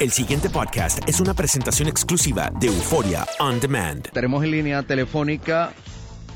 El siguiente podcast es una presentación exclusiva de Euforia On Demand. Tenemos en línea telefónica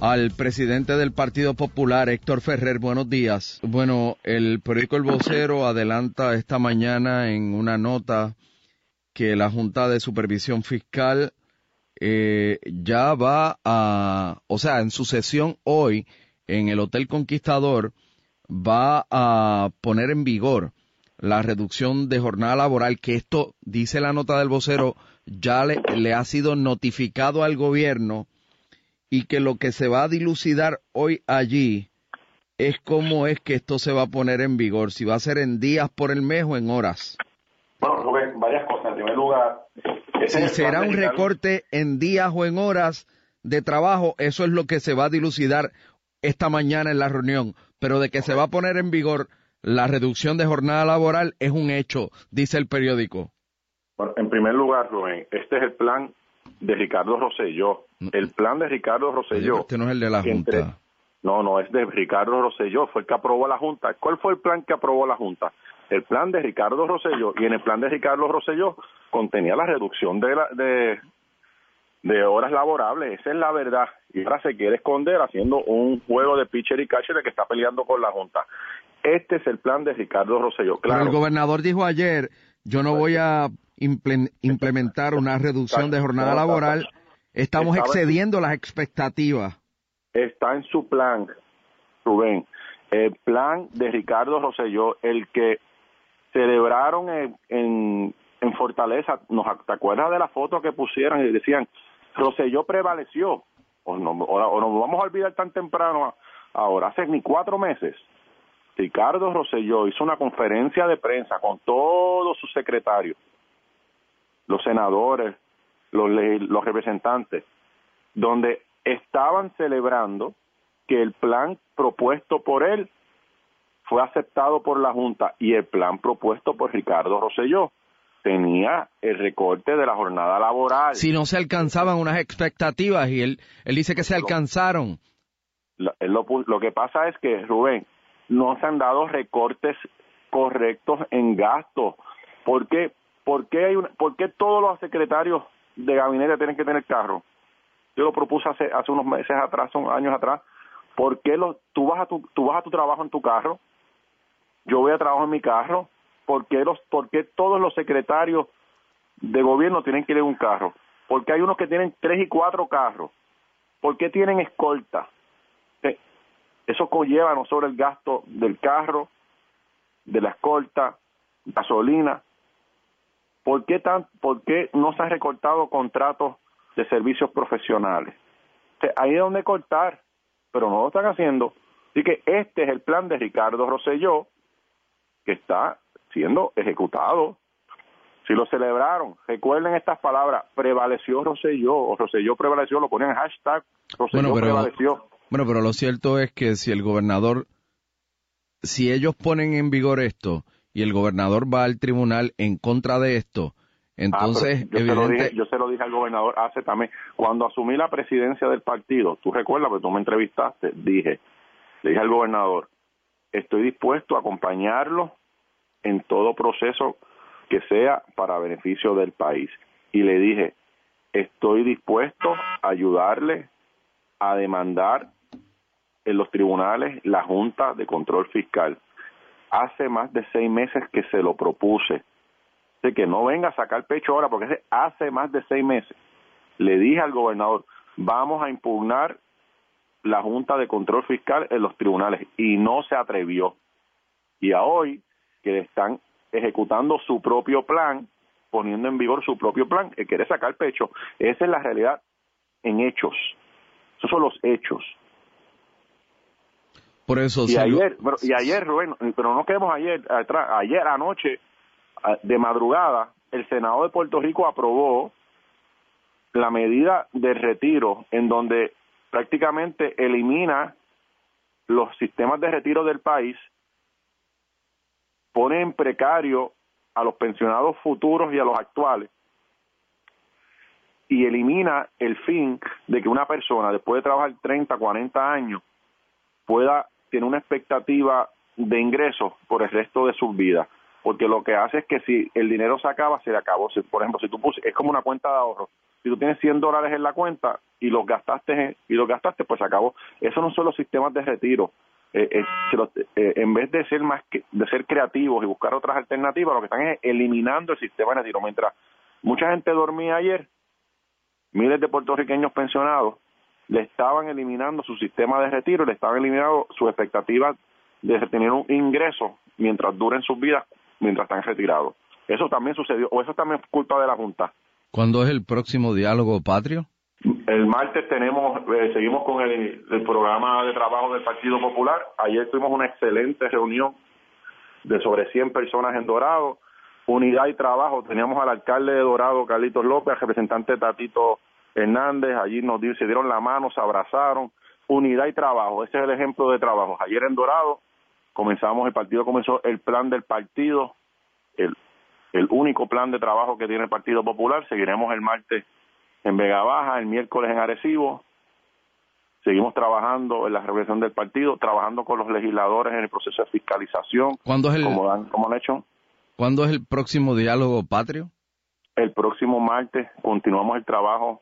al presidente del Partido Popular, Héctor Ferrer. Buenos días. Bueno, el periódico El Vocero adelanta esta mañana en una nota que la Junta de Supervisión Fiscal eh, ya va a, o sea, en su sesión hoy en el Hotel Conquistador, va a poner en vigor la reducción de jornada laboral, que esto, dice la nota del vocero, ya le, le ha sido notificado al gobierno y que lo que se va a dilucidar hoy allí es cómo es que esto se va a poner en vigor, si va a ser en días por el mes o en horas. Bueno, Rubén, varias cosas. En primer lugar, Si será un recorte en días o en horas de trabajo, eso es lo que se va a dilucidar esta mañana en la reunión, pero de que se va a poner en vigor la reducción de jornada laboral es un hecho, dice el periódico. Bueno, en primer lugar, Rubén, este es el plan de Ricardo Rosselló. El plan de Ricardo Rosselló. Este no es el de la entre- Junta. No, no, es de Ricardo Rosselló, fue el que aprobó la Junta. ¿Cuál fue el plan que aprobó la Junta? El plan de Ricardo Rosselló, y en el plan de Ricardo Rosselló contenía la reducción de, la, de, de horas laborables, esa es la verdad. Y ahora se quiere esconder haciendo un juego de pitcher y catcher de que está peleando con la Junta. Este es el plan de Ricardo Rosselló. Pero Claro, el gobernador dijo ayer, yo no voy a imple- implementar una reducción de jornada laboral, estamos excediendo las expectativas. está en su plan, Rubén, el plan de Ricardo Rosselló, el que celebraron en, en, en Fortaleza, ¿nos, ¿te acuerdas de la foto que pusieron y decían, Rosselló prevaleció? O, no, o, o nos vamos a olvidar tan temprano ahora, hace ni cuatro meses. Ricardo Rosselló hizo una conferencia de prensa con todos sus secretarios, los senadores, los, representantes, donde estaban celebrando que el plan propuesto por él fue aceptado por la Junta y el plan propuesto por Ricardo Rosselló tenía el recorte de la jornada laboral. Si no se alcanzaban unas expectativas y él, él dice que se alcanzaron. Lo, que pasa es que, Rubén, no se han dado recortes correctos en gastos. ¿Por qué, por qué, hay una- por qué todos los secretarios de gabinete tienen que tener carro? Yo lo propuse hace, hace unos meses atrás, son años atrás. ¿Por qué los, tú, vas a tu, tú vas a tu trabajo en tu carro? Yo voy a trabajo en mi carro. ¿Por qué, los, por qué todos los secretarios de gobierno tienen que ir en un carro? Porque hay unos que tienen tres y cuatro carros. ¿Por qué tienen escolta? Eh, Eso conlleva no solo el gasto del carro, de la escolta, gasolina. ¿Por qué, tan, ¿Por qué no se han recortado contratos de servicios profesionales? O sea, ahí es donde cortar, pero no lo están haciendo. Así que este es el plan de Ricardo Rosselló, que está siendo ejecutado. Si lo celebraron, recuerden estas palabras, prevaleció Rosselló, o Rosselló prevaleció, lo ponían en hashtag, Rosselló Bueno, pero, prevaleció. bueno, pero lo cierto es que si el gobernador, si ellos ponen en vigor esto y el gobernador va al tribunal en contra de esto, entonces, Ah, pero yo, se lo evidente, dije, yo se lo dije al gobernador hace también, cuando asumí la presidencia del partido, tú recuerdas, porque tú me entrevistaste, dije, le dije al gobernador, estoy dispuesto a acompañarlo en todo proceso que sea para beneficio del país. Y le dije, estoy dispuesto a ayudarle a demandar en los tribunales la Junta de Control Fiscal. Hace más de seis meses que se lo propuse. De que no venga a sacar pecho ahora, porque hace más de seis meses. Le dije al gobernador, vamos a impugnar la Junta de Control Fiscal en los tribunales y no se atrevió. Y a hoy que están ejecutando su propio plan, poniendo en vigor su propio plan, que quiere sacar pecho. Esa es la realidad en hechos. Esos son los hechos. Por eso y ayer, pero, y ayer, Rubén, pero no quedemos ayer atrás, ayer anoche, de madrugada, el Senado de Puerto Rico aprobó la medida de retiro en donde prácticamente elimina los sistemas de retiro del país, pone en precario a los pensionados futuros y a los actuales y elimina el fin de que una persona después de trabajar 30, 40 años pueda tener una expectativa de ingresos por el resto de su vida, porque lo que hace es que si el dinero se acaba, se le acabó. por ejemplo, si tú puse, es como una cuenta de ahorro, si tú tienes 100 dólares en la cuenta y los gastaste y los gastaste, pues se acabó. Eso no son los sistemas de retiro. Eh, eh, eh, en vez de ser más de ser creativos y buscar otras alternativas, lo que están es eliminando el sistema de retiro. Mientras mucha gente dormía ayer, miles de puertorriqueños pensionados le estaban eliminando su sistema de retiro, le estaban eliminando sus expectativas de tener un ingreso mientras duren sus vidas, mientras están retirados. Eso también sucedió, o eso también es culpa de la Junta. ¿Cuándo es el próximo diálogo patrio? El martes tenemos, eh, seguimos con el, programa de trabajo del Partido Popular. Ayer tuvimos una excelente reunión de sobre 100 personas en Dorado. Unidad y trabajo. Teníamos al alcalde de Dorado, Carlitos López, al representante Tatito Hernández. Allí nos se dieron la mano, se abrazaron. Unidad y trabajo. Ese es el ejemplo de trabajo. Ayer en Dorado comenzamos, el partido comenzó el plan del partido, el el único plan de trabajo que tiene el Partido Popular. Seguiremos el martes en Vega Baja, el miércoles en Arecibo. Seguimos trabajando en la revolución del partido, trabajando con los legisladores en el proceso de fiscalización. ¿Cuándo es el, como, han, han hecho. ¿Cuándo es el próximo diálogo patrio? El próximo martes continuamos el trabajo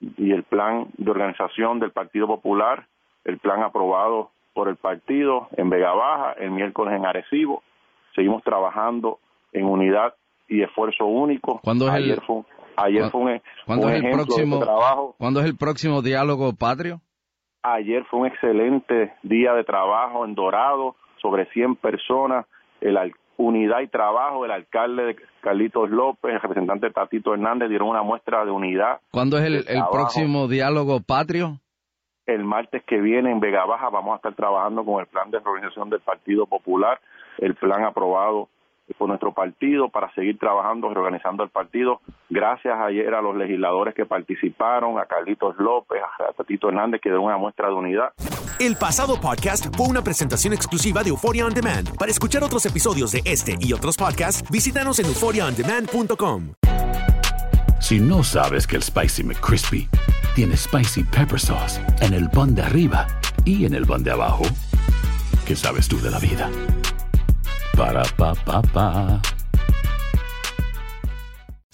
y el plan de organización del Partido Popular, el plan aprobado por el partido en Vega Baja, el miércoles en Arecibo. Seguimos trabajando en unidad y esfuerzo único. ¿Cuándo es ayer el, fue, ayer fue un, ¿cuándo es el próximo, trabajo. ¿Cuándo es el próximo diálogo patrio? Ayer fue un excelente día de trabajo en Dorado, sobre 100 personas, el unidad y trabajo, el alcalde de Carlitos López, el representante Tatito Hernández dieron una muestra de unidad. ¿Cuándo es el, el próximo diálogo patrio? El martes que viene en Vega Baja vamos a estar trabajando con el plan de organización del Partido Popular, el plan aprobado por nuestro partido para seguir trabajando, reorganizando el partido. Gracias ayer a los legisladores que participaron, a Carlitos López, a Tatito Hernández, que dieron una muestra de unidad. El pasado podcast fue una presentación exclusiva de Euphoria On Demand. Para escuchar otros episodios de este y otros podcasts, visítanos en euphoriaondemand.com. Si no sabes que el Spicy McCrispy tiene Spicy Pepper Sauce en el pan de arriba y en el pan de abajo, ¿qué sabes tú de la vida? Para pa pa pa.